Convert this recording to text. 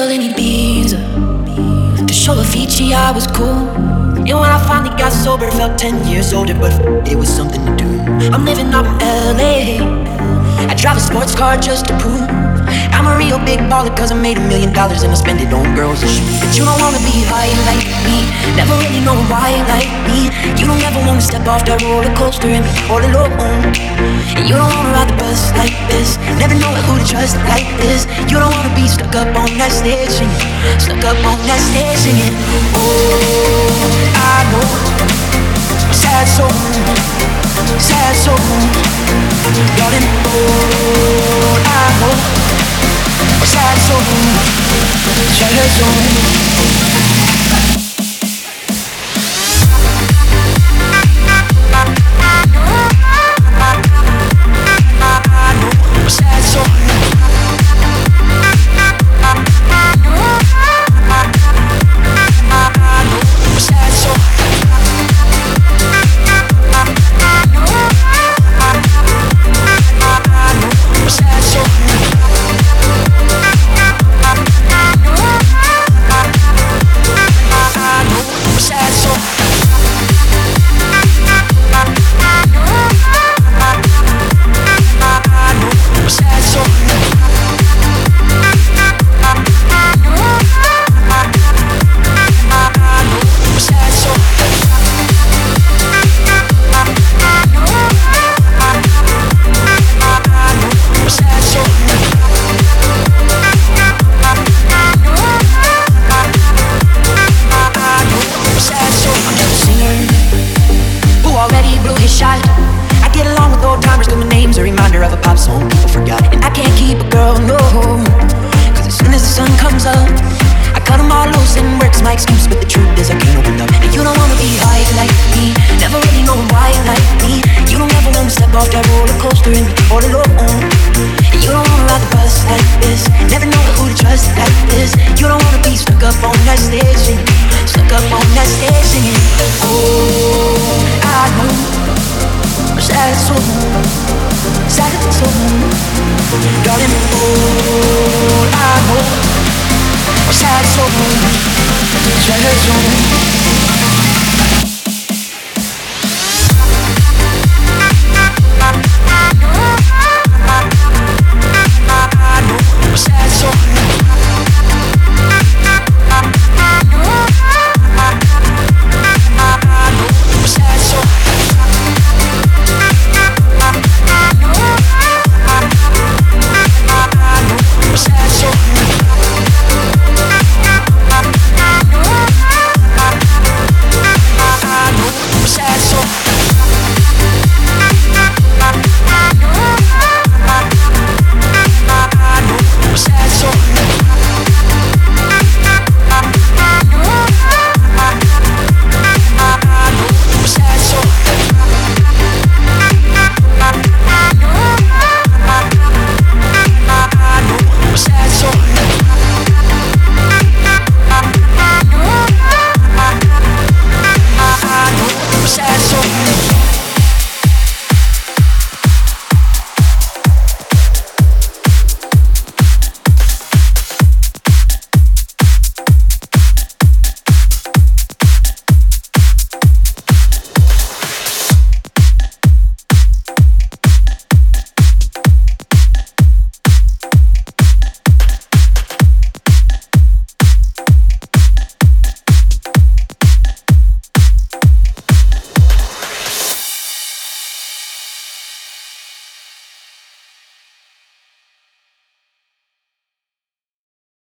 chill in Ibiza. To show a Avicii I was cool. And when I finally got sober, felt 10 years older, but it was something to do. I'm living up in LA. I drive a sports car just to prove I'm a real big baller cause I made a million dollars and I spend it on girls and shoes. But you don't wanna be high like me, never really know why like me. You don't ever wanna step off that roller coaster and be all alone. And you don't wanna ride bus like this, never know who to trust like this. You don't wanna be stuck up on that stage singing, stuck up on that stage singing. Oh, I know, sad soul, sad soul. Darling, oh, I know sad soul, sad soul. pop smoke. Darling, all I want A sad soul, treasure